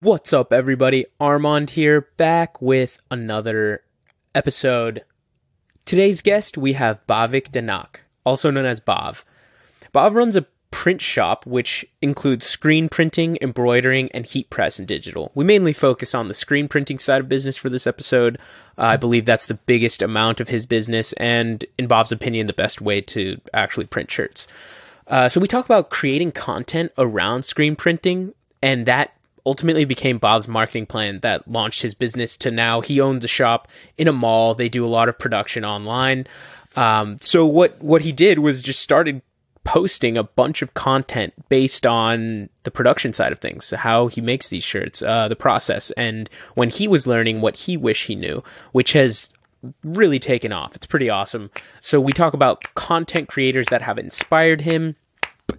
What's up, everybody? Armand here, back with another episode. Today's guest, we have Bhavik Dhanak, also known as Baav. Baav runs a print shop which includes screen printing, embroidering, and heat press and digital. We mainly focus on the screen printing side of business for this episode. Uh, I believe that's the biggest amount of his business, and in Baav's opinion, the best way to actually print shirts. Uh, so we talk about creating content around screen printing, and that ultimately became Baav's marketing plan that launched his business to now he owns a shop in a mall. They do a lot of production online. Um, so what what he did was just started posting a bunch of content based on the production side of things, how he makes these shirts, uh, the process, and when he was learning what he wished he knew, which has really taken off. It's pretty awesome. So we talk about content creators that have inspired him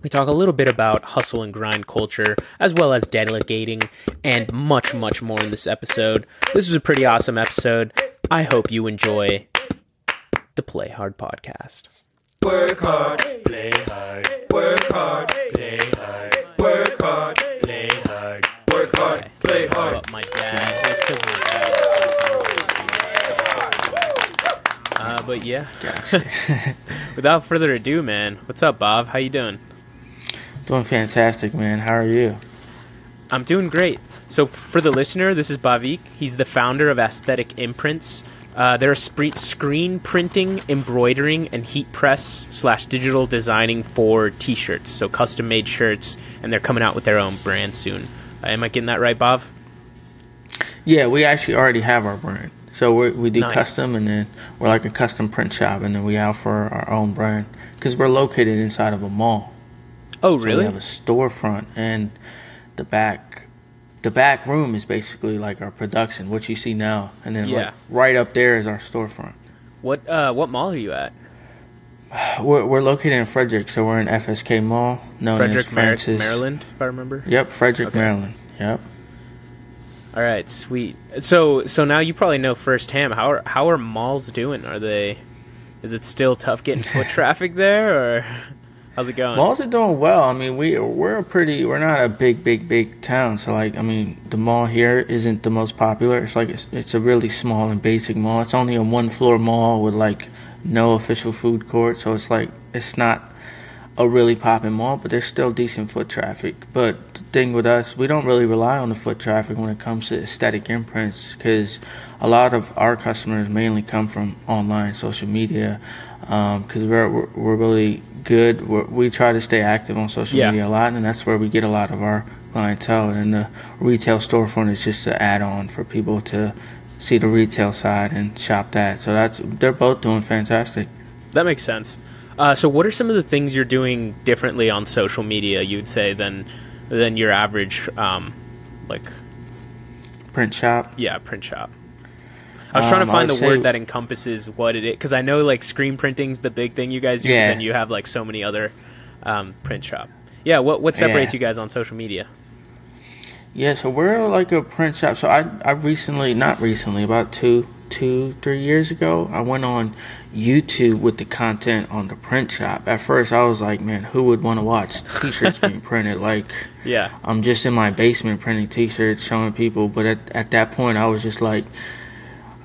we talk a little bit about hustle and grind culture, as well as delegating, and much, much more in this episode. This was a pretty awesome episode. I hope you enjoy the Play Hard podcast. Work hard, play hard, work hard, play hard, work hard, play hard, work hard, play hard. But my dad, it's 'cause my dad. Uh, but yeah, without further ado, man, what's up, Baav? How you doing? Doing fantastic, man. How are you? I'm doing great. So, for the listener, this is Bhavik. He's the founder of Aesthetic Imprints. Uh, they're a sp- screen printing, embroidering, and heat press slash digital designing for T-shirts. So custom made shirts, and they're coming out with their own brand soon. Uh, am I getting that right, Baav? Yeah, we actually already have our brand. So we we do Nice. custom, and then we're like a custom print shop, and then we offer our own brand because we're located inside of a mall. Oh, So really? we have a storefront, and the back, the back room is basically like our production, what you see now, and then Yeah. like right up there is our storefront. what uh, what mall are you at? We're, we're located in Frederick, so we're in FSK Mall, known Frederick, as Mar- Maryland, if I remember. Yep, Frederick, Okay. Maryland. Yep. All right, sweet. So, so now you probably know firsthand how are how are malls doing? Are they? Is it still tough getting foot traffic there, or how's it going? Malls are doing well. I mean, we we're a pretty we're not a big big big town. So like, I mean, the mall here isn't the most popular. It's like it's, it's a really small and basic mall. It's only a one floor mall with like no official food court. So it's like it's not a really popping mall, but there's still decent foot traffic. But the thing with us, we don't really rely on the foot traffic when it comes to aesthetic imprints because a lot of our customers mainly come from online, social media, because we're, we're we're really good. We're, we try to stay active on social Yeah. media a lot, and that's where we get a lot of our clientele. And the retail storefront is just an add-on for people to see the retail side and shop that. So that's they're both doing fantastic. That makes sense. Uh, so, what are some of the things you're doing differently on social media? You'd say than than your average, um, like Print shop. yeah, print shop. I was trying to Um, find the would word that encompasses what it is because I know like screen printing's the big thing you guys do, Yeah. and you have like so many other um, print shop. Yeah, what what separates Yeah. you guys on social media? Yeah, so we're like a print shop. So I I recently, not recently, about two, two, three years ago, I went on YouTube with the content on the print shop. At first, I was like, man, who would want to watch T-shirts being printed? Like, Yeah, I'm just in my basement printing T-shirts, showing people. But at at that point, I was just like,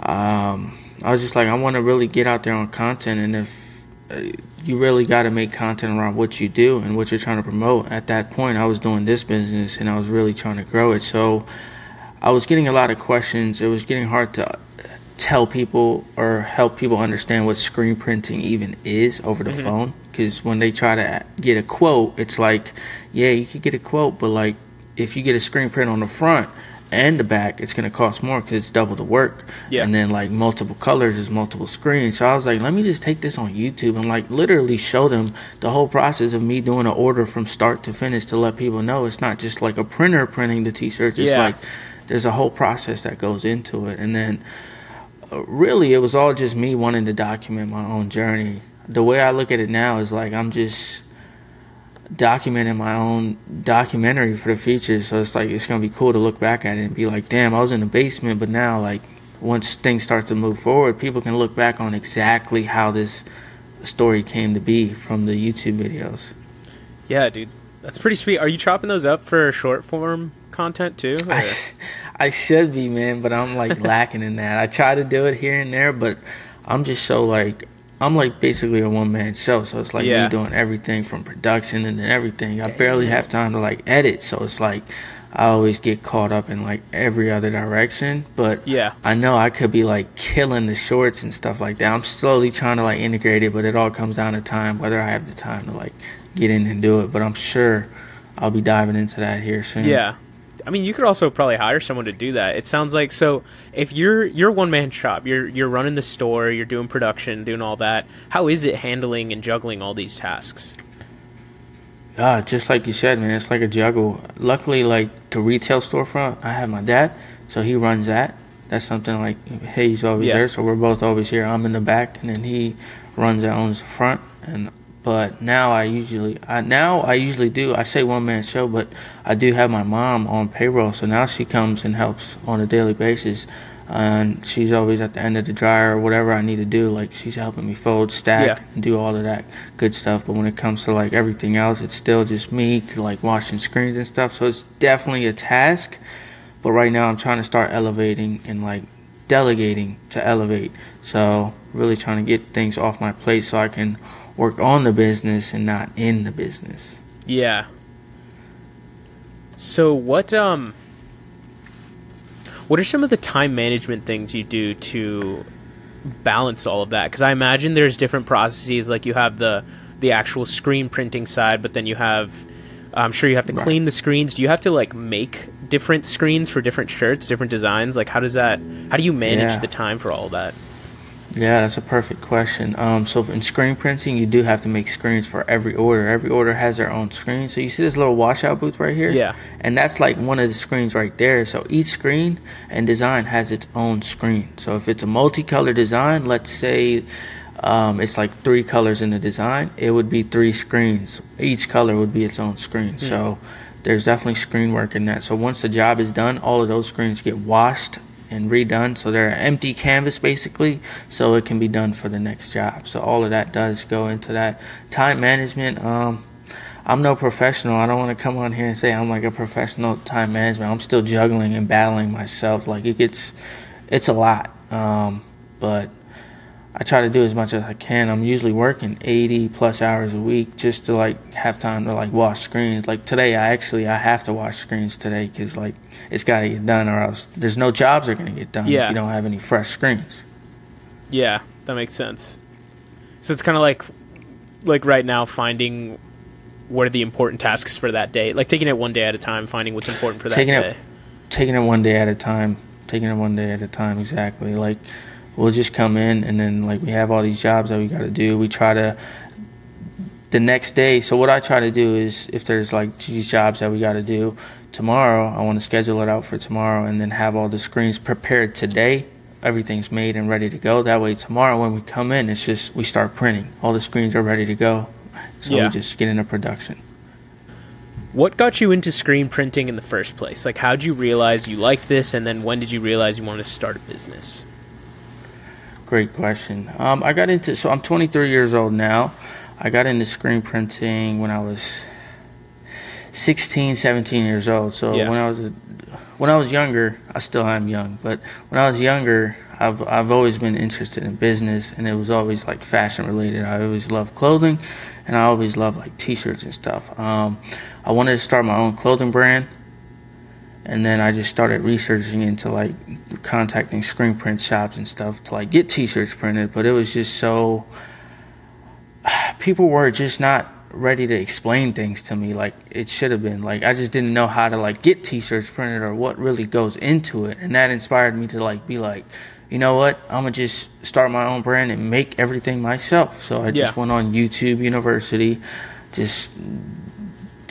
um, I was just like, I want to really get out there on content, and if uh, you really got to make content around what you do and what you're trying to promote. At that point, I was doing this business, and I was really trying to grow it. So I was getting a lot of questions. It was getting hard to tell people or help people understand what screen printing even is over the phone because when they try to get a quote it's like yeah you could get a quote but like if you get a screen print on the front and the back it's going to cost more because it's double the work. Yeah. and then like multiple colors is multiple screens. So i was like let me just take this on youtube and like literally show them the whole process of me doing an order from start to finish to let people know it's not just like a printer printing the t-shirts. It's Yeah. like there's a whole process that goes into it. And then uh, really it was all just me wanting to document my own journey. The way i look at it now is like i'm just documenting my own documentary for the future so it's like it's gonna be cool to look back at it and be like damn i was in the basement but now like once things start to move forward people can look back on exactly how this story came to be from the youtube videos yeah, dude, that's pretty sweet. Are you chopping those up for short form content too? I, I should be, man, but I'm like lacking in that. I try to do it here and there, but I'm just so like I'm like basically a one man show, so it's like Yeah. me doing everything from production and then everything. I barely have time to like edit, so it's like I always get caught up in like every other direction. But Yeah. I know I could be like killing the shorts and stuff like that. I'm slowly trying to like integrate it, but it all comes down to time, whether I have the time to like get in and do it. But I'm sure I'll be diving into that here soon. Yeah. I mean, you could also probably hire someone to do that. It sounds like so. If you're you're one man shop, you're you're running the store, you're doing production, doing all that. How is it handling and juggling all these tasks? Ah, just like you said, man, it's like a juggle. Luckily, like the retail storefront, I have my dad, so he runs that. That's something like, hey, he's always Yeah. there, so we're both always here. I'm in the back, and then he runs that owns the front. And but now I usually, I now I usually do. I say one man show, but I do have my mom on payroll, so now she comes and helps on a daily basis. And she's always at the end of the dryer or whatever I need to do. Like she's helping me fold, stack, Yeah. and do all of that good stuff. But when it comes to like everything else, it's still just me like washing screens and stuff. So it's definitely a task. But right now I'm trying to start elevating and like delegating to elevate. So really trying to get things off my plate so I can work on the business and not in the business. Yeah. So what um what are some of the time management things you do to balance all of that? Cuz I imagine there's different processes like you have the the actual screen printing side, but then you have I'm sure you have to Right. clean the screens. Do you have to like make different screens for different shirts, different designs? Like how does that how do you manage Yeah. the time for all that? Yeah, that's a perfect question. Um, so in screen printing, you do have to make screens for every order. Every order has their own screen. So you see this little washout booth right here? Yeah. And that's like one of the screens right there. So each screen and design has its own screen. So if it's a multicolor design, let's say um, it's like three colors in the design, it would be three screens. Each color would be its own screen. So there's definitely screen work in that. So once the job is done, all of those screens get washed and redone. So they're empty canvas basically, so it can be done for the next job. So all of that does go into that time management. Um, I'm no professional. I don't want to come on here and say I'm like a professional time management. I'm still juggling and battling myself. Like it gets, it's a lot. Um, but I try to do as much as I can. I'm usually working 80 plus hours a week just to like have time to like wash screens. Like today, I actually I have to wash screens today because like it's got to get done or else there's no jobs are gonna get done Yeah. if you don't have any fresh screens. Yeah, that makes sense. So it's kind of like like right now finding what are the important tasks for that day. Like taking it one day at a time, finding what's important for that Taking it- taking it one day at a time taking it one day at a time exactly like we'll just come in and then like we have all these jobs that we got to do we try to the next day so what i try to do is if there's like these jobs that we got to do tomorrow i want to schedule it out for tomorrow and then have all the screens prepared today everything's made and ready to go that way tomorrow when we come in it's just we start printing all the screens are ready to go so Yeah. we just get into production What got you into screen printing in the first place? Like how did you realize you liked this and then when did you realize you wanted to start a business? Great question. Um, I got into so I'm 23 years old now. I got into screen printing when I was 16, 17 years old. So Yeah. when I was when I was younger, I still am young, but when I was younger, I've I've always been interested in business, and it was always like fashion related. I always loved clothing, and I always loved like T-shirts and stuff. Um, I wanted to start my own clothing brand, and then I just started researching into like contacting screen print shops and stuff to like get T-shirts printed. But it was just so people were just not ready to explain things to me like it should have been. Like I just didn't know how to like get T-shirts printed or what really goes into it, and that inspired me to like be like. You know what? I'm gonna just start my own brand and make everything myself. So I just Yeah. went on YouTube University, just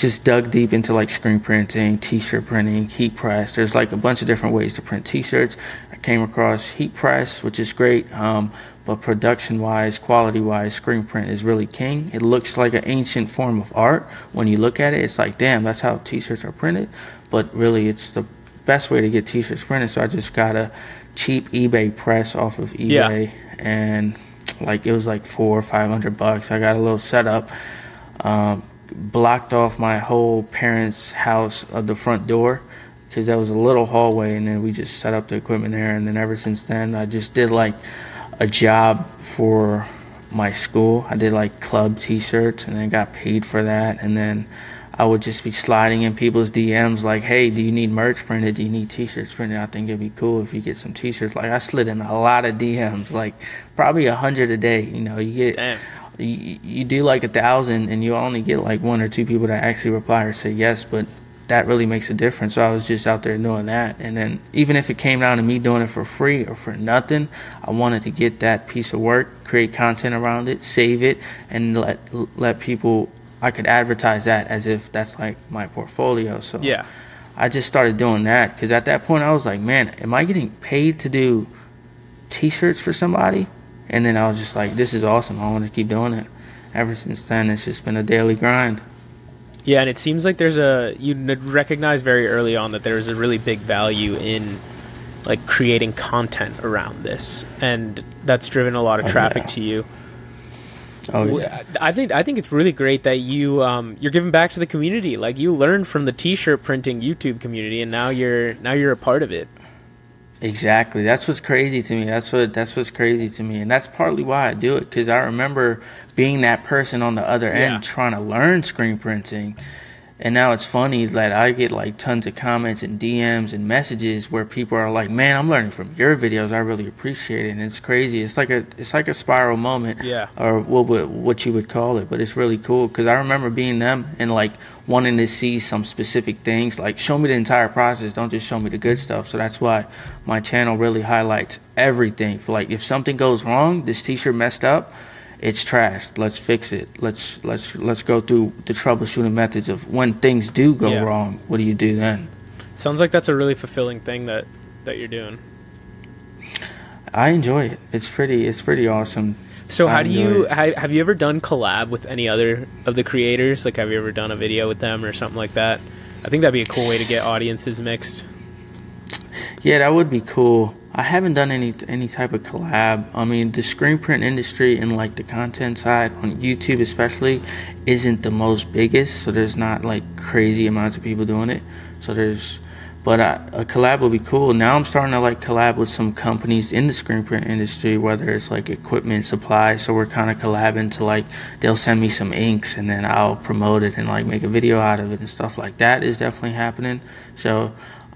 just dug deep into like screen printing, t-shirt printing, heat press. There's like a bunch of different ways to print t-shirts. I came across heat press, which is great, um, but production-wise, quality-wise, screen print is really king. It looks like an ancient form of art. When you look at it, it's like, damn, that's how t-shirts are printed. But really, it's the best way to get t-shirts printed. So I just got a cheap eBay press off of Yeah. eBay, and like it was like four or five hundred bucks. I got a little setup um, blocked off my whole parents' house of the front door. because that was a little hallway, and then we just set up the equipment there. And then ever since then, I just did like a job for my school. I did like club T-shirts, and then got paid for that. And then I would just be sliding in people's DMs like, "Hey, do you need merch printed? Do you need T-shirts printed? I think it'd be cool if you get some T-shirts." Like I slid in a lot of DMs, like probably a hundred a day. You know, you get Damn. You, you do like a thousand and you only get like one or two people that actually reply or say yes but that really makes a difference so i was just out there doing that and then even if it came down to me doing it for free or for nothing i wanted to get that piece of work create content around it save it and let let people i could advertise that as if that's like my portfolio so Yeah. I just started doing that because at that point I was like, man, am I getting paid to do T-shirts for somebody? And then I was just like, this is awesome. I want to keep doing it. Ever since then, it's just been a daily grind. Yeah, and it seems like there's a you recognize very early on that there's a really big value in like creating content around this, and that's driven a lot of Oh, traffic yeah. to you. Oh yeah, I think I think it's really great that you um, you're giving back to the community. Like you learned from the T-shirt printing YouTube community, and now you're now you're a part of it. Exactly. That's what's crazy to me. That's what that's what's crazy to me, and that's partly why I do it. Because I remember being that person on the other end trying to learn screen printing. And now it's funny that I get like tons of comments and DMs and messages where people are like, "Man, I'm learning from your videos. I really appreciate it." And it's crazy. It's like a it's like a spiral moment, Yeah. or what would what you would call it. But it's really cool because I remember being them and like wanting to see some specific things. Like, show me the entire process. Don't just show me the good stuff. So that's why my channel really highlights everything. For like, if something goes wrong, this T-shirt messed up it's trashed. Let's fix it. Let's let's let's go through the troubleshooting methods of when things do go Yeah. wrong. What do you do then? Sounds like that's a really fulfilling thing that that you're doing. I enjoy it. It's pretty. It's pretty awesome. So how do you have you ever done collab with any other of the creators? Like have you ever done a video with them or something like that? I think that'd be a cool way to get audiences mixed. Yeah, that would be cool. I haven't done any any type of collab. I mean, the screen print industry and like the content side on YouTube especially isn't the most biggest. So there's not like crazy amounts of people doing it. So there's, but uh, a collab would be cool. Now I'm starting to like collab with some companies in the screen print industry, whether it's like equipment supply. So we're kind of collabing to like they'll send me some inks and then I'll promote it and like make a video out of it and stuff like that is definitely happening. So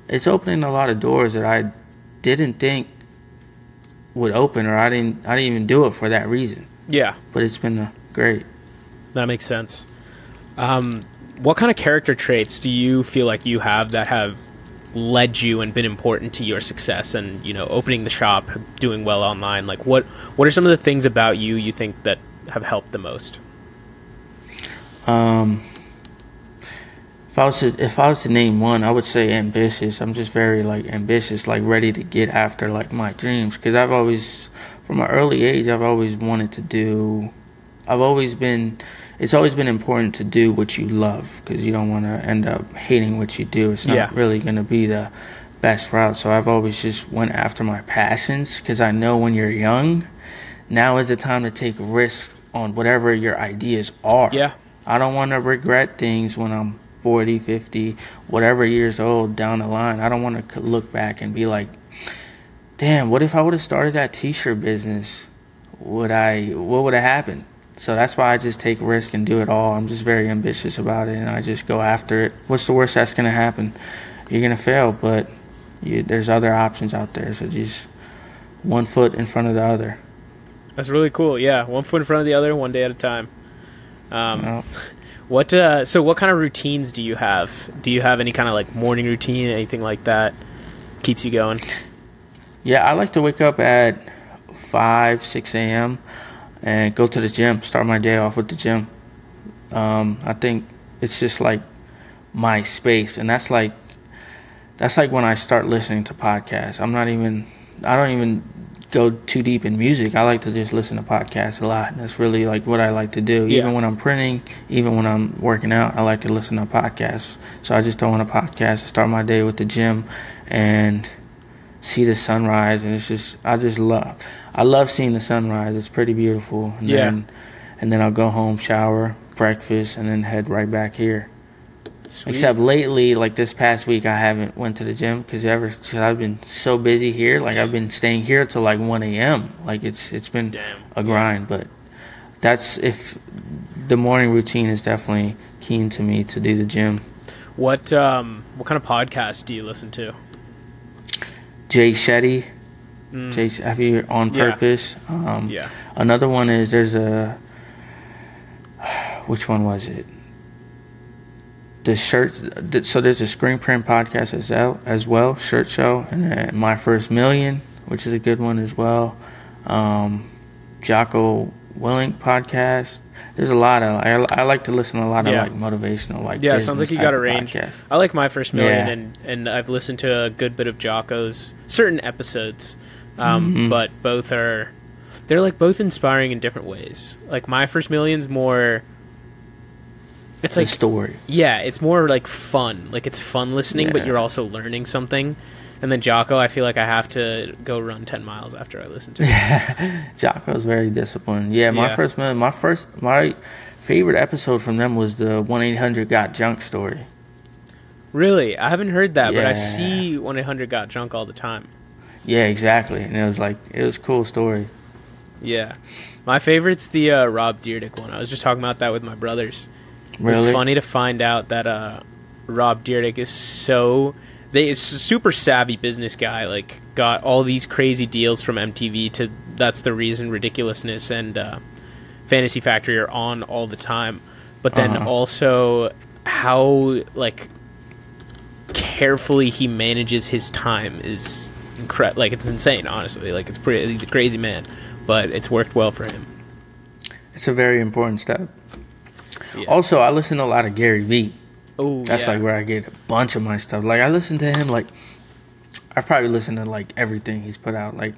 it's opening a lot of doors that I didn't think would open, or I didn't I didn't even do it for that reason. Yeah, But it's been great. that makes sense. Um, what kind of character traits do you feel like you have that have led you and been important to your success and you know opening the shop, doing well online? Like what what are some of the things about you you think that have helped the most? Um, if I was to, if I was to name one, I would say ambitious. I'm just very like ambitious, like ready to get after like my dreams. Because I've always, from an early age, I've always wanted to do. I've always been. It's always been important to do what you love because you don't want to end up hating what you do. It's not Yeah. really going to be the best route. So I've always just went after my passions because I know when you're young, now is the time to take risks on whatever your ideas are. Yeah. I don't want to regret things when I'm 40, 50, whatever years old down the line. I don't want to look back and be like, damn, what if I would have started that t-shirt business? Would I, what would have happened? So that's why I just take risk and do it all. I'm just very ambitious about it and I just go after it. What's the worst that's going to happen? You're going to fail, but you, there's other options out there. So just one foot in front of the other. That's really cool. Yeah, one foot in front of the other, one day at a time. Um, know? What uh, so what kind of routines do you have? Do you have any kind of like morning routine, anything like that keeps you going? Yeah, I like to wake up at 5, 6 a.m. and go to the gym, start my day off with the gym. Um, I think it's just like my space, and that's like that's like when I start listening to podcasts. I'm not even I don't even go too deep in music. I like to just listen to podcasts a lot. That's really like what I like to do. Yeah. Even when I'm printing, even when I'm working out, I like to listen to podcasts. So I just throw on a podcast to start my day with the gym and see the sunrise and it's just I just love I love seeing the sunrise. It's pretty beautiful. And Yeah. then and then I'll go home, shower, breakfast and then head right back here. Sweet. Except lately, like this past week, I haven't went to the gym because ever I've been so busy here. Like I've been staying here till like one a.m. Like it's it's been Damn. a grind, but that's if the morning routine is definitely keen to me to do the gym. what um what kind of podcast do you listen to? Jay Shetty, Jay, have you on Mm. Yeah. purpose? Um, Yeah. Another one is there's a which one was it? The shirt. So there's a screen print podcast as well, as well, shirt show, and my first million, which is a good one as well. Um, Jocko Willink podcast. There's a lot of. I, I like to listen to a lot Yeah. of like motivational, like Yeah, it sounds like you got a range. podcasts. I like my first million, Yeah. and and I've listened to a good bit of Jocko's certain episodes, um, Mm-hmm. but both are they're like both inspiring in different ways. Like my first million's more. It's The like story. yeah, it's more like fun. Like it's fun listening, but you're also learning something. And then Jocko, I feel like I have to go run ten miles after I listen to it. Jocko's very disciplined. Yeah, my Yeah. first my first, my favorite episode from them was the one eight hundred got junk story. really, I haven't heard that, but I see one eight hundred got junk all the time. Yeah, exactly. And it was like it was a cool story. Yeah, my favorite's the uh, Rob Dyrdek one. I was just talking about that with my brothers. Really? It's funny to find out that uh, Rob Dyrdek is so they is a super savvy business guy. Like got all these crazy deals from MTV to that's the reason ridiculousness and uh, Fantasy Factory are on all the time. But then Uh-huh. also how like carefully he manages his time is incredible. Like it's insane, honestly. Like it's pretty. He's a crazy man, but it's worked well for him. It's a very important step. Yeah. Also, I listen to a lot of Gary Vee. Oh, That's yeah. like where I get a bunch of my stuff. Like I listen to him like I've probably listened to like everything he's put out. Like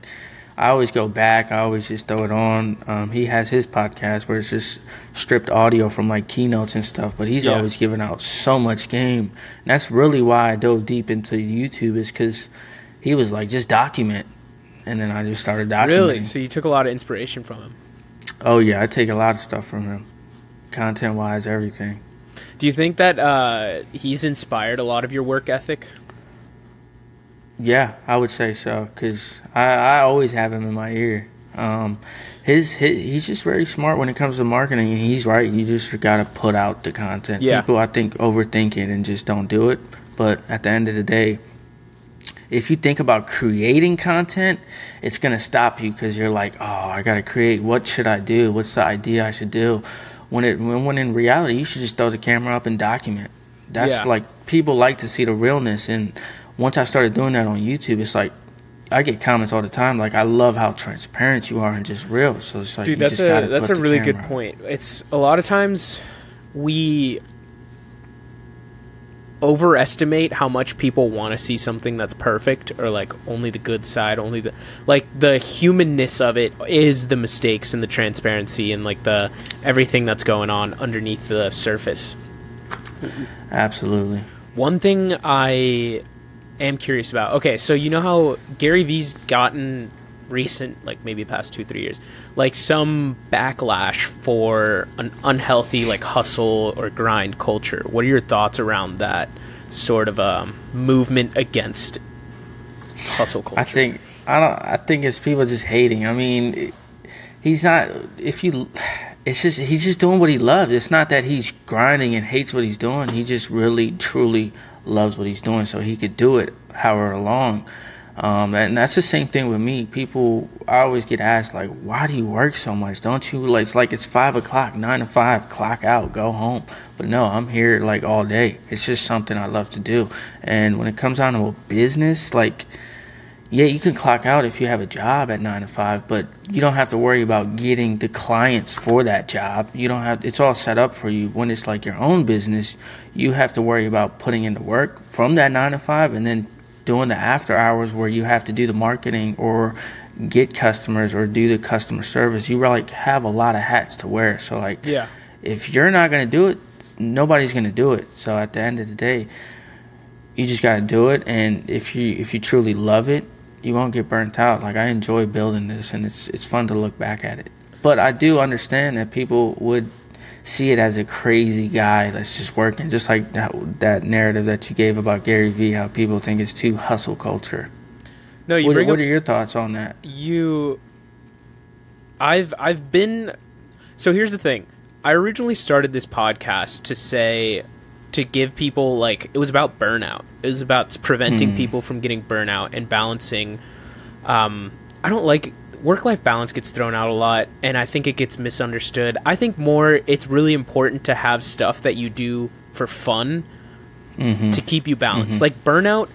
I always go back. I always just throw it on. Um, he has his podcast where it's just stripped audio from like keynotes and stuff. But he's Yeah. always giving out so much game. And that's really why I dove deep into YouTube is because he was like just document, and then I just started documenting. Really? So you took a lot of inspiration from him. Oh yeah, I take a lot of stuff from him, content wise, everything. Do you think that uh, he's inspired a lot of your work ethic? Yeah, I would say so because I, I always have him in my ear. Um, his, his he's just very smart when it comes to marketing, and he's right. You just got to put out the content. Yeah. People, I think, overthink it and just don't do it. But at the end of the day, if you think about creating content, it's gonna stop you because you're like, oh, I gotta create. What should I do? What's the idea I should do? When it when, when in reality, you should just throw the camera up and document. That's Yeah. like people like to see the realness, and once I started doing that on YouTube, it's like I get comments all the time like, I love how transparent you are and just real. So it's like, Dude, that's a that's a really good point. It's a lot of times we overestimate how much people want to see something that's perfect or like only the good side only the like the humanness of it is the mistakes and the transparency and like the everything that's going on underneath the surface Absolutely. One thing I am curious about. Okay, so you know how Gary Vee's gotten recent, like maybe past two, three years, like some backlash for an unhealthy like hustle or grind culture. What are your thoughts around that sort of um, movement against hustle culture? I think I don't. I think it's people just hating. I mean, he's not. If you, it's just he's just doing what he loves. It's not that he's grinding and hates what he's doing. He just really truly loves what he's doing, so he could do it however long. Um, and that's the same thing with me. People, I always get asked like, "Why do you work so much? Don't you like?" It's like it's five o'clock, nine to five, clock out, go home. But no, I'm here like all day. It's just something I love to do. And when it comes down to a business, like yeah, you can clock out if you have a job at nine to five, but you don't have to worry about getting the clients for that job. You don't have it's all set up for you. When it's like your own business, you have to worry about putting in the work from that nine to five and then doing the after hours where you have to do the marketing or get customers or do the customer service. You like have a lot of hats to wear. So like yeah, if you're not gonna do it, nobody's gonna do it. So at the end of the day, you just gotta do it. And if you if you truly love it, you won't get burnt out. Like I enjoy building this, and it's it's fun to look back at it. But I do understand that people would see it as a crazy guy that's just working, just like that that narrative that you gave about Gary Vee, how people think it's too hustle culture. No, you What, bring what up are your thoughts on that? you I've I've been so here's the thing. I originally started this podcast to say to give people like it was about burnout. It was about preventing people from getting burnout and balancing um I don't like work life balance gets thrown out a lot and I think it gets misunderstood. I think more it's really important to have stuff that you do for fun mm-hmm. to keep you balanced. Mm-hmm. Like burnout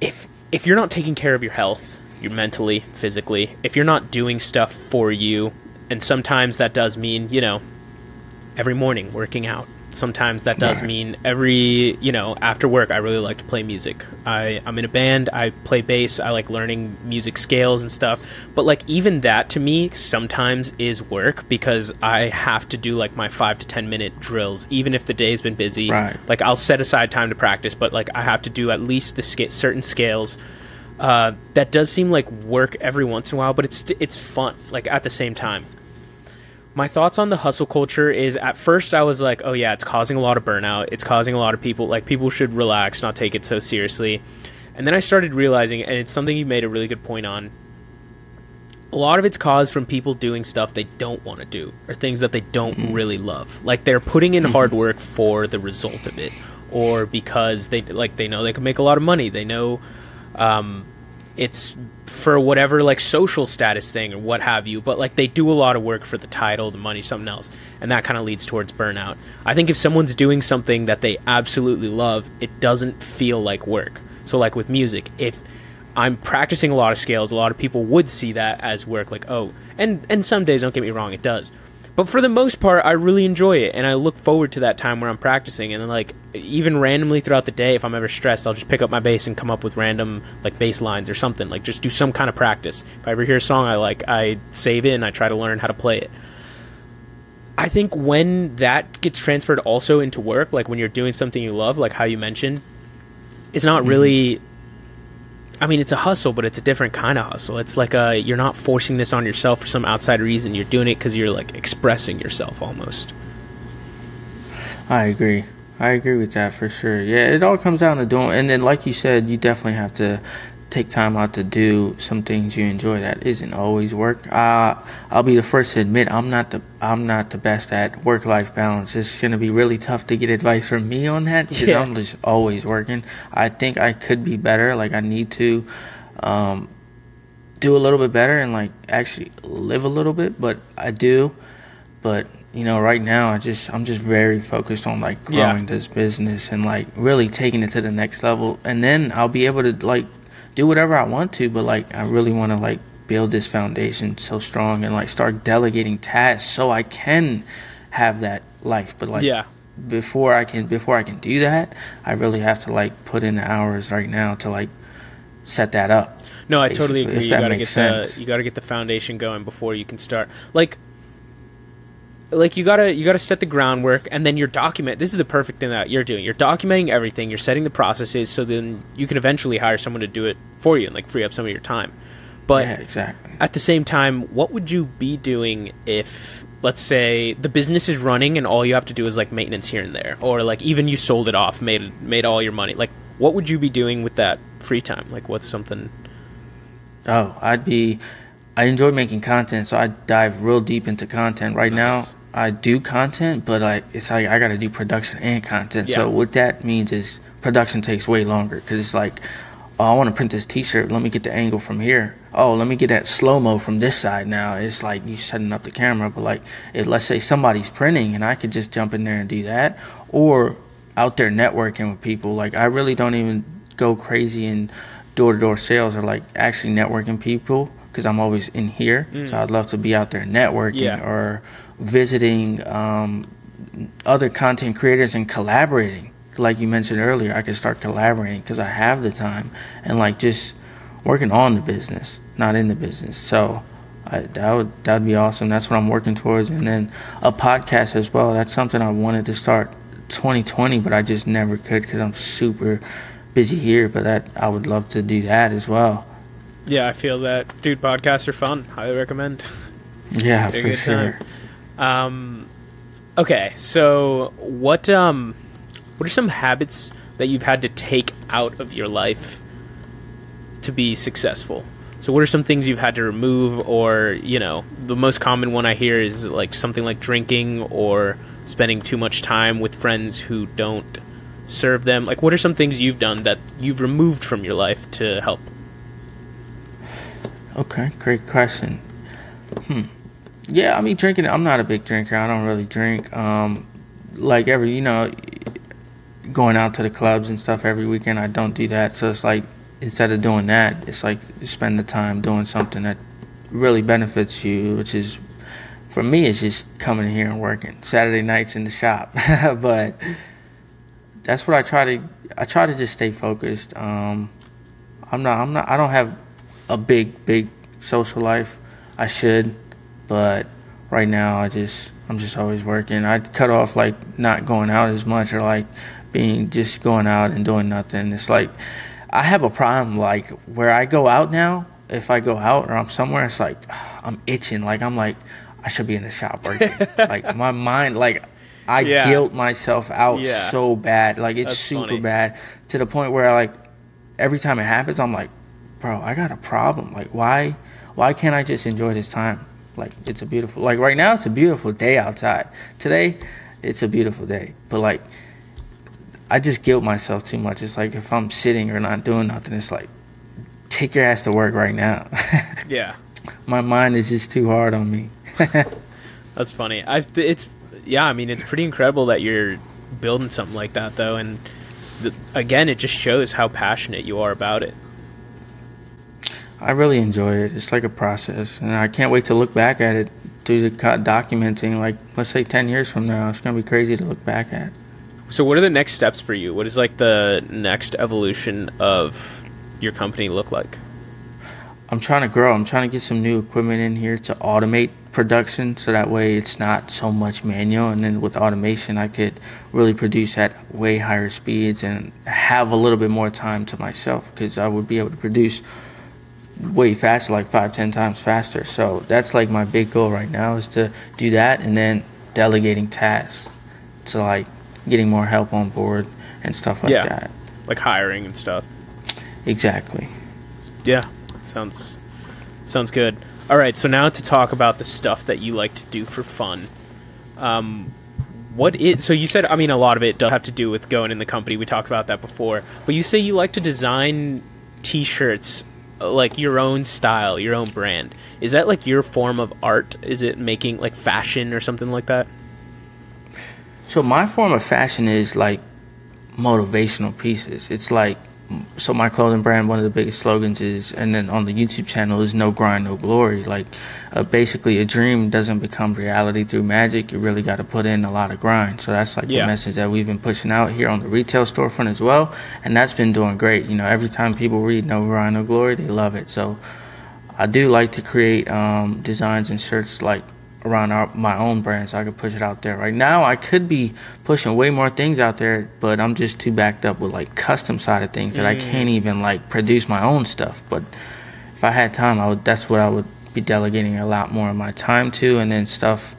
if if you're not taking care of your health, you're mentally, physically, if you're not doing stuff for you, and sometimes that does mean, you know, every morning working out. Sometimes that does mean every, you know, after work I really like to play music. I I'm in a band, I play bass, I like learning music scales and stuff. But like even that to me sometimes is work because I have to do like my 5 to 10 minute drills even if the day's been busy. Right. Like I'll set aside time to practice, but like I have to do at least the sca- certain scales. Uh, that does seem like work every once in a while, but it's it's fun. Like at the same time, my thoughts on the hustle culture is at first I was like, oh yeah, it's causing a lot of burnout. It's causing a lot of people like people should relax, not take it so seriously. And then I started realizing, and it's something you made a really good point on. A lot of it's caused from people doing stuff they don't want to do or things that they don't really love. Like they're putting in hard work for the result of it, or because they like they know they can make a lot of money. They know um, it's for whatever like social status thing or what have you but like they do a lot of work for the title the money something else and that kind of leads towards burnout. I think if someone's doing something that they absolutely love it doesn't feel like work. So like with music if i'm practicing a lot of scales a lot of people would see that as work like oh and and some days don't get me wrong it does but for the most part i really enjoy it and i look forward to that time where i'm practicing and then like even randomly throughout the day if i'm ever stressed i'll just pick up my bass and come up with random like bass lines or something like just do some kind of practice. If i ever hear a song i like i save it and i try to learn how to play it. I think when that gets transferred also into work like when you're doing something you love like how you mentioned it's not mm-hmm. really I mean, it's a hustle, but it's a different kind of hustle. It's like a you're not forcing this on yourself for some outside reason. You're doing it because you're like expressing yourself almost. I agree. I agree with that for sure. Yeah, it all comes down to doing, and then like you said, you definitely have to take time out to do some things you enjoy. That isn't always work. Uh, I'll be the first to admit I'm not the I'm not the best at work life balance. It's gonna be really tough to get advice from me on that because Yeah. I'm just always working. I think I could be better. Like I need to. Um, do a little bit better and like actually live a little bit but i do but you know right now i just i'm just very focused on like Yeah. growing this business and like really taking it to the next level and then i'll be able to like do whatever i want to but like i really want to like build this foundation so strong and like start delegating tasks so i can have that life but like yeah, before i can before i can do that i really have to like put in the hours right now to like set that up no, I totally agree. You gotta get makes the you gotta get the foundation going before you can start. Like, like you gotta you gotta set the groundwork, and then you're document. This is the perfect thing that you're doing. You're documenting everything. You're setting the processes, so then you can eventually hire someone to do it for you and like free up some of your time. But yeah exactly at the same time, what would you be doing if, let's say, the business is running and all you have to do is like maintenance here and there, or like even you sold it off, made made all your money? Like, what would you be doing with that free time? Like, what's something? Oh, I'd be. I enjoy making content, so I dive real deep into content. Right Nice. now, I do content, but like it's like I got to do production and content. Yeah. So what that means is production takes way longer because it's like, oh, I want to print this T-shirt. Let me get the angle from here. Oh, let me get that slow mo from this side. Now it's like you setting up the camera, but like, if, let's say somebody's printing, and I could just jump in there and do that, or out there networking with people. Like I really don't even go crazy in door to door sales or like actually networking people because I'm always in here. So I'd love to be out there networking Mm. Yeah. or visiting um, other content creators and collaborating. Like you mentioned earlier, I could start collaborating because I have the time and like just working on the business, not in the business. So I, that would that would be awesome. That's what I'm working towards, and then a podcast as well. That's something I wanted to start 2020, but I just never could because I'm super busy here. But that I would love to do that as well. Yeah, I feel that, dude. Podcasts are fun. Highly recommend. Yeah, They're for sure. time. Um, Okay, so what um what are some habits that you've had to take out of your life to be successful? So what are some things you've had to remove or, you know, the most common one I hear is like something like drinking or spending too much time with friends who don't serve them. Like what are some things you've done that you've removed from your life to help? Okay, great question. Hmm. Yeah, I mean drinking. I'm not a big drinker. I don't really drink. Um, like every, you know, going out to the clubs and stuff every weekend. I don't do that. So it's like instead of doing that, it's like spend the time doing something that really benefits you, which is for me, it's just coming here and working Saturday nights in the shop. but that's what I try to. I try to just stay focused. Um, I'm not. I'm not. I don't have a big, big social life. I should, but right now I just. I'm just always working. I cut off like not going out as much or like being just going out and doing nothing. It's like I have a problem like where I go out now. If I go out or I'm somewhere, it's like I'm itching. Like I'm like I should be in the shop working. like my mind, like I Yeah. guilt myself out Yeah. so bad. Like it's That's super funny. bad to the point where like every time it happens, I'm like, bro, I got a problem. Like why, why can't I just enjoy this time? Like it's a beautiful. Like right now, it's a beautiful day outside. Today, it's a beautiful day. But like I just guilt myself too much. It's like if I'm sitting or not doing nothing, it's like take your ass to work right now. Yeah. My mind is just too hard on me. That's funny. I it's yeah, I mean it's pretty incredible that you're building something like that though and the, again it just shows how passionate you are about it. I really enjoy it. It's like a process, and I can't wait to look back at it, through the documenting. Like let's say ten years from now, it's gonna be crazy to look back at. So what are the next steps for you? What is like the next evolution of your company look like? I'm trying to grow. I'm trying to get some new equipment in here to automate production, so that way it's not so much manual. And then with automation, I could really produce at way higher speeds and have a little bit more time to myself because I would be able to produce way faster, like five, ten times faster. So that's like my big goal right now is to do that, and then delegating tasks to like getting more help on board and stuff like Yeah. that. Like hiring and stuff. Exactly. Yeah. Sounds sounds good. All right, so now to talk about the stuff that you like to do for fun. Um what is so you said I mean a lot of it does have to do with going in the company. We talked about that before. But you say you like to design t-shirts like your own style, your own brand. Is that like your form of art? Is it making like fashion or something like that? So my form of fashion is like motivational pieces. It's like so my clothing brand. One of the biggest slogans is, and then on the YouTube channel is "No grind, no glory." Like uh, basically, a dream doesn't become reality through magic. You really got to put in a lot of grind. So that's like Yeah. the message that we've been pushing out here on the retail storefront as well, and that's been doing great. You know, every time people read "No grind, no glory," they love it. So I do like to create um, designs and shirts like around our, my own brand so I could push it out there. Right now, I could be pushing way more things out there, but I'm just too backed up with like custom side of things that I mm. can't even like produce my own stuff. But if I had time, I would. That's what I would be delegating a lot more of my time to, and then stuff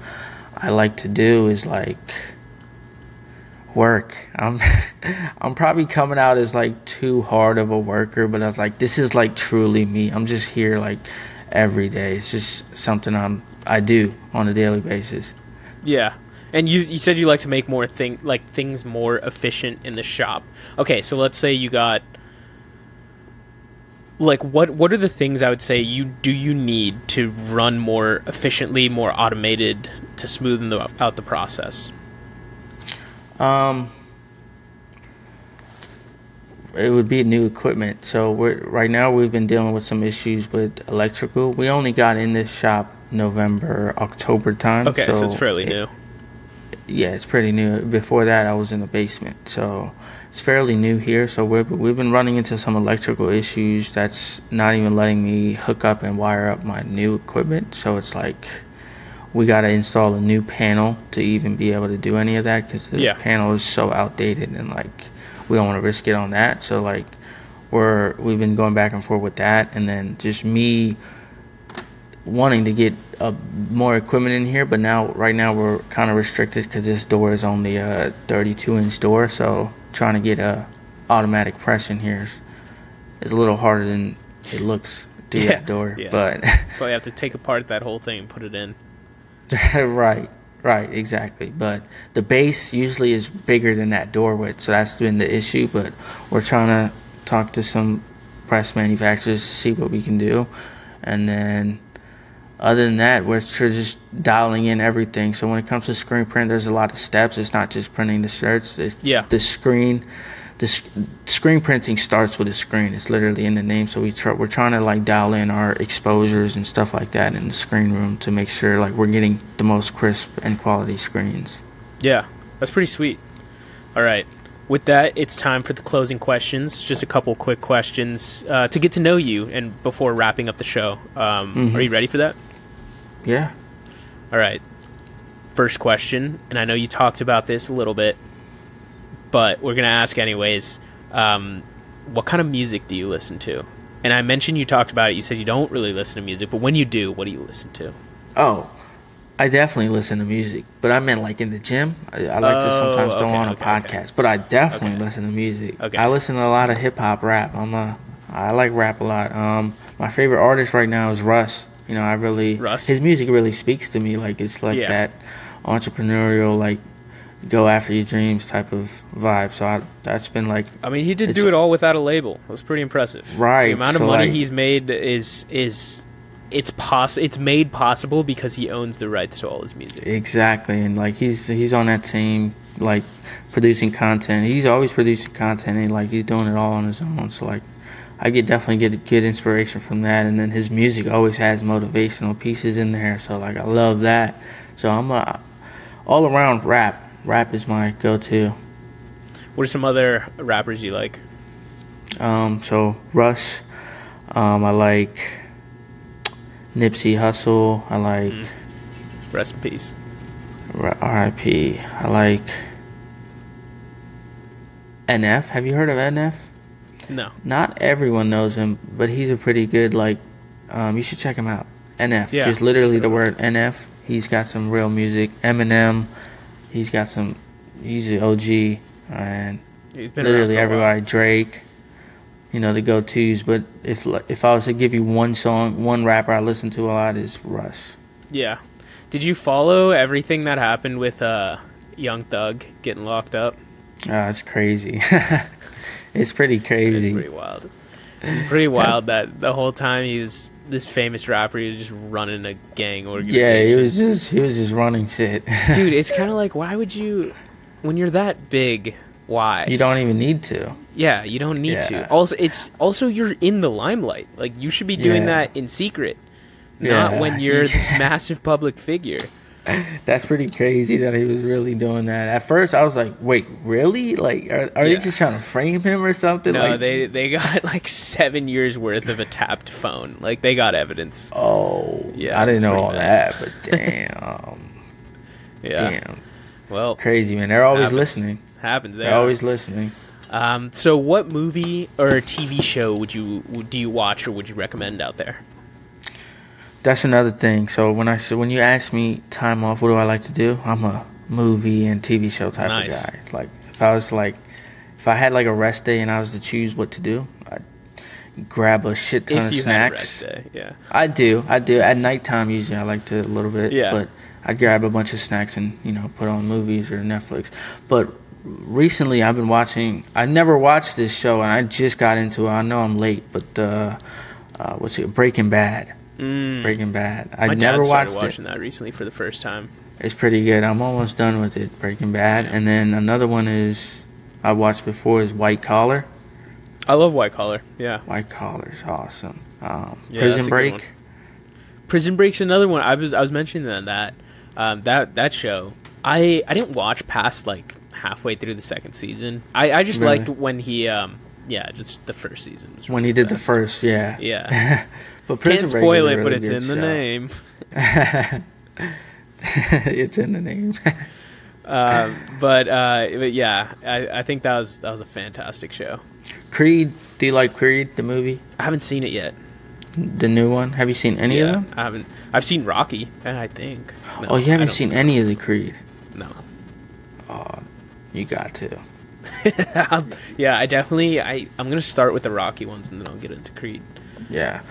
I like to do is like work. I'm I'm probably coming out as like too hard of a worker, but I was like, this is like truly me. I'm just here like every day. It's just something I'm I do on a daily basis. Yeah. And you you said you like to make more thing like things more efficient in the shop. Okay, so let's say you got like what what are the things I would say you do you need to run more efficiently, more automated to smoothen the, out the process? Um, it would be new equipment. So right now we've been dealing with some issues with electrical. We only got in this shop November October time. Okay, so, it's fairly it- new. yeah, it's pretty new. Before that, I was in the basement, so it's fairly new here. So we've we've been running into some electrical issues that's not even letting me hook up and wire up my new equipment. So it's like we got to install a new panel to even be able to do any of that because the Yeah. panel is so outdated and like we don't want to risk it on that. So like we're we've been going back and forth with that, and then just me wanting to get uh, more equipment in here, but now right now we're kind of restricted because this door is only a 32 inch door. So trying to get a automatic press in here is, is a little harder than it looks through Yeah, that door. yeah. But Probably have to take apart that whole thing and put it in. right, right, exactly. But the base usually is bigger than that door width, so that's been the issue. But we're trying to talk to some press manufacturers to see what we can do, and then other than that, we're just dialing in everything. So when it comes to screen print, there's a lot of steps. It's not just printing the shirts. It's Yeah. the screen. The sc- screen printing starts with a screen. It's literally in the name. So we try, we're trying to like dial in our exposures and stuff like that in the screen room to make sure like we're getting the most crisp and quality screens. Yeah, that's pretty sweet. All right. With that, it's time for the closing questions. Just a couple quick questions uh, to get to know you and before wrapping up the show. Um, Mhm. Are you ready for that? Yeah. All right. First question, and I know you talked about this a little bit, but we're going to ask anyways. Um, what kind of music do you listen to? And I mentioned you talked about it. You said you don't really listen to music, but when you do, what do you listen to? Oh, I definitely listen to music, but I meant like in the gym. I, I like to Oh, sometimes throw okay, on a okay, okay. podcast, but I definitely Okay. listen to music. Okay. I listen to a lot of hip hop, rap. I'm a, I like rap a lot. Um, my favorite artist right now is Russ. You know, I really Russ? his music really speaks to me. Like it's like Yeah. that entrepreneurial, like go after your dreams type of vibe. So I, that's been like I mean, he did do it all without a label. It was pretty impressive. Right, The amount of so, money like- he's made is is it's poss it's made possible because he owns the rights to all his music. Exactly, and like he's he's on that same like producing content. He's always producing content, and like he's doing it all on his own. So like, I get definitely get good inspiration from that. And then his music always has motivational pieces in there. So like, I love that. So I'm a all around rap. Rap is my go-to. What are some other rappers you like? Um, so Russ, um, I like Nipsey Hussle. I like Mm. Rest in peace. R.I.P. I like NF. Have you heard of NF? No. Not everyone knows him, but he's a pretty good like. Um, you should check him out. NF, Yeah. just literally the word NF. He's got some real music. Eminem, he's got some. He's an OG, and He's been literally while. everybody. Drake, you know the go tos. But if if I was to give you one song, one rapper I listen to a lot is Russ. Yeah. Did you follow everything that happened with uh Young Thug getting locked up? Ah, it's crazy. it's pretty crazy. It's pretty wild. It's pretty wild that the whole time he was this famous rapper, he was just running a gang organization. Yeah, he was just he was just running shit. Dude, it's kind of like, why would you, when you're that big, why? you don't even need to. yeah, you don't need Yeah. to. Also, it's also you're in the limelight. Like you should be doing Yeah. that in secret, not Yeah. when you're this massive public figure. That's pretty crazy that he was really doing that. At first, I was like, "Wait, really? Like, are, are Yeah. they just trying to frame him or something?" No, like, they they got like seven years worth of a tapped phone. Like they got evidence. oh, Yeah, I didn't know all bad. that, but damn, Yeah. damn, Well, crazy man. They're always happens. listening. happens there. They're always listening. Um, so, what movie or TV show would you do you watch or would you recommend out there? That's another thing. So when I when you ask me time off, what do I like to do? I'm a movie and TV show type Nice. of guy. Like if I was like, if I had like a rest day and I was to choose what to do, I'd grab a shit ton if of you had a rest day, yeah. I do, I do. At nighttime, usually I like to a little bit. Yeah. But I'd grab a bunch of snacks and you know put on movies or Netflix. But recently, I've been watching. I never watched this show, and I just got into it. I know I'm late, but uh, uh, what's it? Breaking Bad. Mm. Breaking Bad. I My never watched it. watching that recently for the first time. It's pretty good. I'm almost done with it. Breaking Bad, and then another one is I watched before is White Collar. I love White Collar. Yeah, White Collar's awesome. Um, Yeah, Prison Break. Prison Break's another one. I was I was mentioning that that um, that that show. I I didn't watch past like halfway through the second season. I I just Really? liked when he um yeah just the first season was When he did the first, yeah. Yeah. but Can't spoil it, but really it's in the name. it's in the name. But uh, but yeah, I, I think that was that was a fantastic show. Creed. Do you like Creed, the movie? I haven't seen it yet. The new one. Have you seen any of them? I haven't. I've seen Rocky. I think. No, oh, you haven't seen any of the Creed. No. Oh, you got to. yeah, I definitely. I I'm gonna start with the Rocky ones and then I'll get into Creed. Yeah.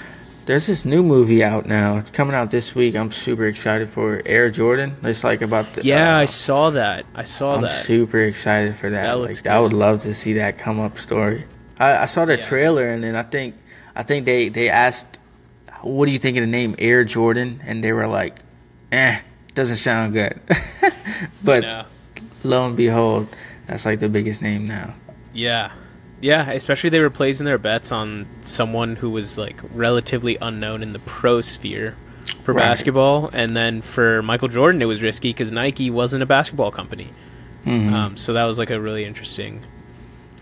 There's this new movie out now. It's coming out this week. I'm super excited for it. Air Jordan. It's like about the. Yeah, uh, I saw that. I saw that. I'm that. super excited for that. That like, I would love to see that come up story. I, I saw the Yeah. trailer and then I think I think they they asked, "What do you think of the name Air Jordan?" And they were like, "Eh, doesn't sound good." but No. lo and behold, that's like the biggest name now. Yeah. Yeah, especially they were placing their bets on someone who was like relatively unknown in the pro sphere for Right. basketball, and then for Michael Jordan, it was risky because Nike wasn't a basketball company. Mhm. Um, so that was like a really interesting.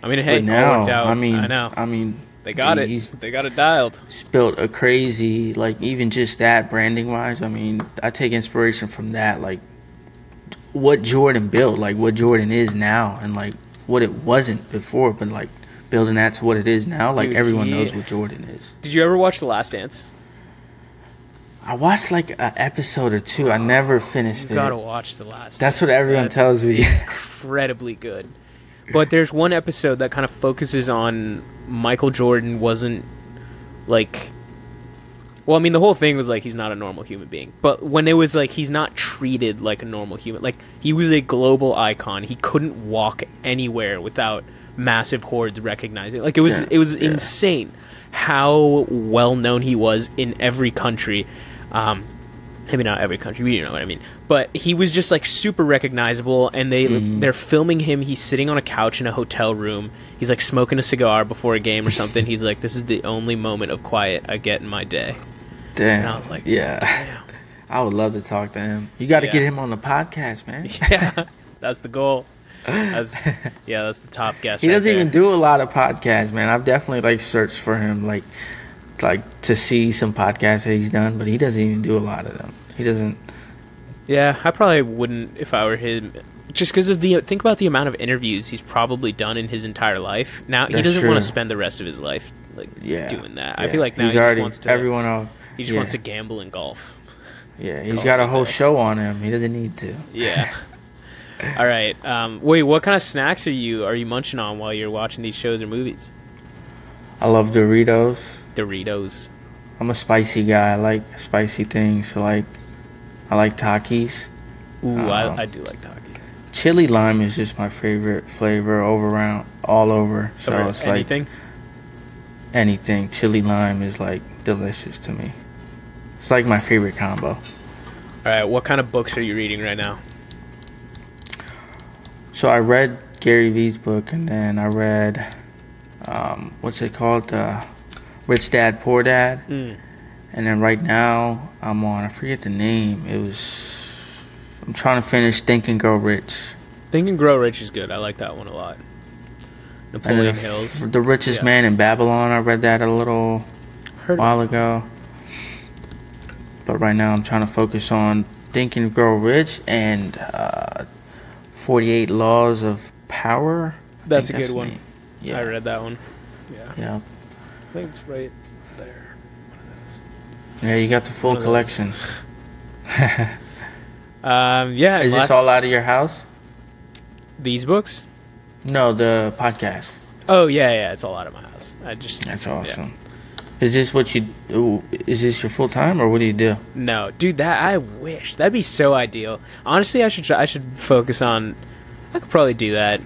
I mean, hey, but it all now, worked out. I mean, I know I mean, they got it. They got it dialed. built a crazy like even just that branding wise. I mean, I take inspiration from that. Like what Jordan built, like what Jordan is now, and like what it wasn't before, but like building that to what it is now. Like Dude, everyone he- knows what Jordan is. Did you ever watch The Last Dance? I watched like an episode or two. I never finished it. You it. gotta watch The Last. Dance. That's what everyone That's tells me. incredibly good. But there's one episode that kind of focuses on Michael Jordan wasn't like well, I mean the whole thing was like he's not a normal human being. But when it was like he's not treated like a normal human. Like he was a global icon. He couldn't walk anywhere without massive hordes recognizing. Like it was Yeah, it was yeah. insane how well known he was in every country. Um maybe not every country, but you know what I mean. But he was just like super recognizable, and they Mm-hmm. they're filming him. He's sitting on a couch in a hotel room. He's like smoking a cigar before a game or something. He's like, "This is the only moment of quiet I get in my day." Damn. And I was like, yeah. Damn. I would love to talk to him. You got to Yeah. get him on the podcast, man. yeah, that's the goal. That's yeah, that's the top guess. He right doesn't there. even do a lot of podcasts, man. I've definitely like searched for him, like, like to see some podcasts that he's done, but he doesn't even do a lot of them. He doesn't. Yeah, I probably wouldn't if I were him. Just because of the think about the amount of interviews he's probably done in his entire life. Now he doesn't want to spend the rest of his life like Yeah. doing that. I feel like now he's he already just wants to. everyone off. He just yeah. wants to gamble and golf. Yeah, he's call got a whole show on him. He doesn't need to. Yeah. All right. Um, wait, what kind of snacks are you are you munching on while you're watching these shows or movies? I love Doritos. Doritos. I'm a spicy guy. I like spicy things. So like, I like Takis. Ooh, Um, I, I do like Takis. Chili lime is just my favorite flavor over around all over. So Over it's like anything? anything. Chili lime is like delicious to me. It's like my favorite combo. All right. What kind of books are you reading right now? So I read Gary Vee's book, and then I read, um, what's it called, uh, Rich Dad Poor Dad, Mm. and then right now I'm on. I forget the name. It was. I'm trying to finish Think and Grow Rich. Think and Grow Rich is good. I like that one a lot. Napoleon Hill's. The Richest Yeah. Man in Babylon. I read that a little Heard while ago. But right now I'm trying to focus on Think and Grow Rich and uh, 48 Laws of Power. I That's a good one. Yeah. I read that one. Yeah. Yeah. I think it's right there. Yeah, you got the full collection. Um, yeah. Is this all out of your house? these books? No, the podcast. Oh yeah, yeah. It's all out of my house. I just That's yeah. Is this what you? Is this your full time or what do you do? No, dude, that I wish that'd be so ideal. Honestly, I should try, I should focus on. I could probably do that.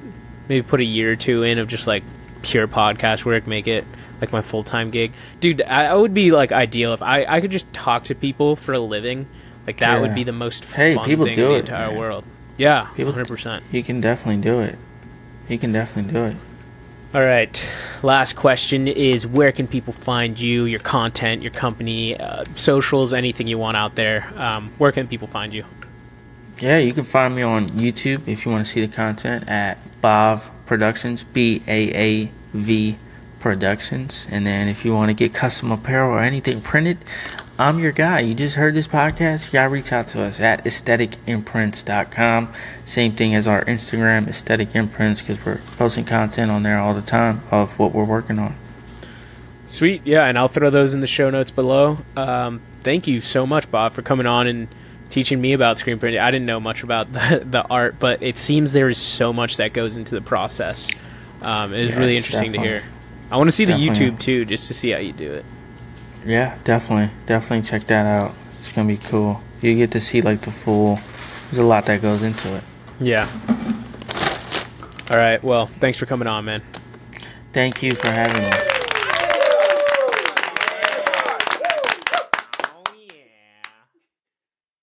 Maybe put a year or two in of just like pure podcast work, make it like my full time gig, dude. I, I would be like ideal if I I could just talk to people for a living. Like that would be the most Hey, fun people thing do in the it, entire man. world. Yeah, People- hundred percent. You can definitely do it. You can definitely do it. All right. Last question is where can people find you, your content, your company, uh, socials, anything you want out there? Um, where can people find you? Yeah, you can find me on YouTube if you want to see the content at Baav Productions, B A A V Productions. And then if you want to get custom apparel or anything printed, I'm your guy. You just heard this podcast, to reach out to us at aestheticimprints.com. Same thing as our Instagram, Aesthetic Imprints, because we're posting content on there all the time of what we're working on. Sweet, yeah, and I'll throw those in the show notes below. Um, thank you so much, Baav, for coming on and teaching me about screen printing. I didn't know much about the, the art, but it seems there is so much that goes into the process. Um, was Yeah, really interesting to hear. I want to see the YouTube too, just to see how you do it. Yeah, definitely, definitely check that out. It's gonna be cool. You get to see like the full. There's a lot that goes into it. Yeah. All right. Well, thanks for coming on, man. Thank you for having me.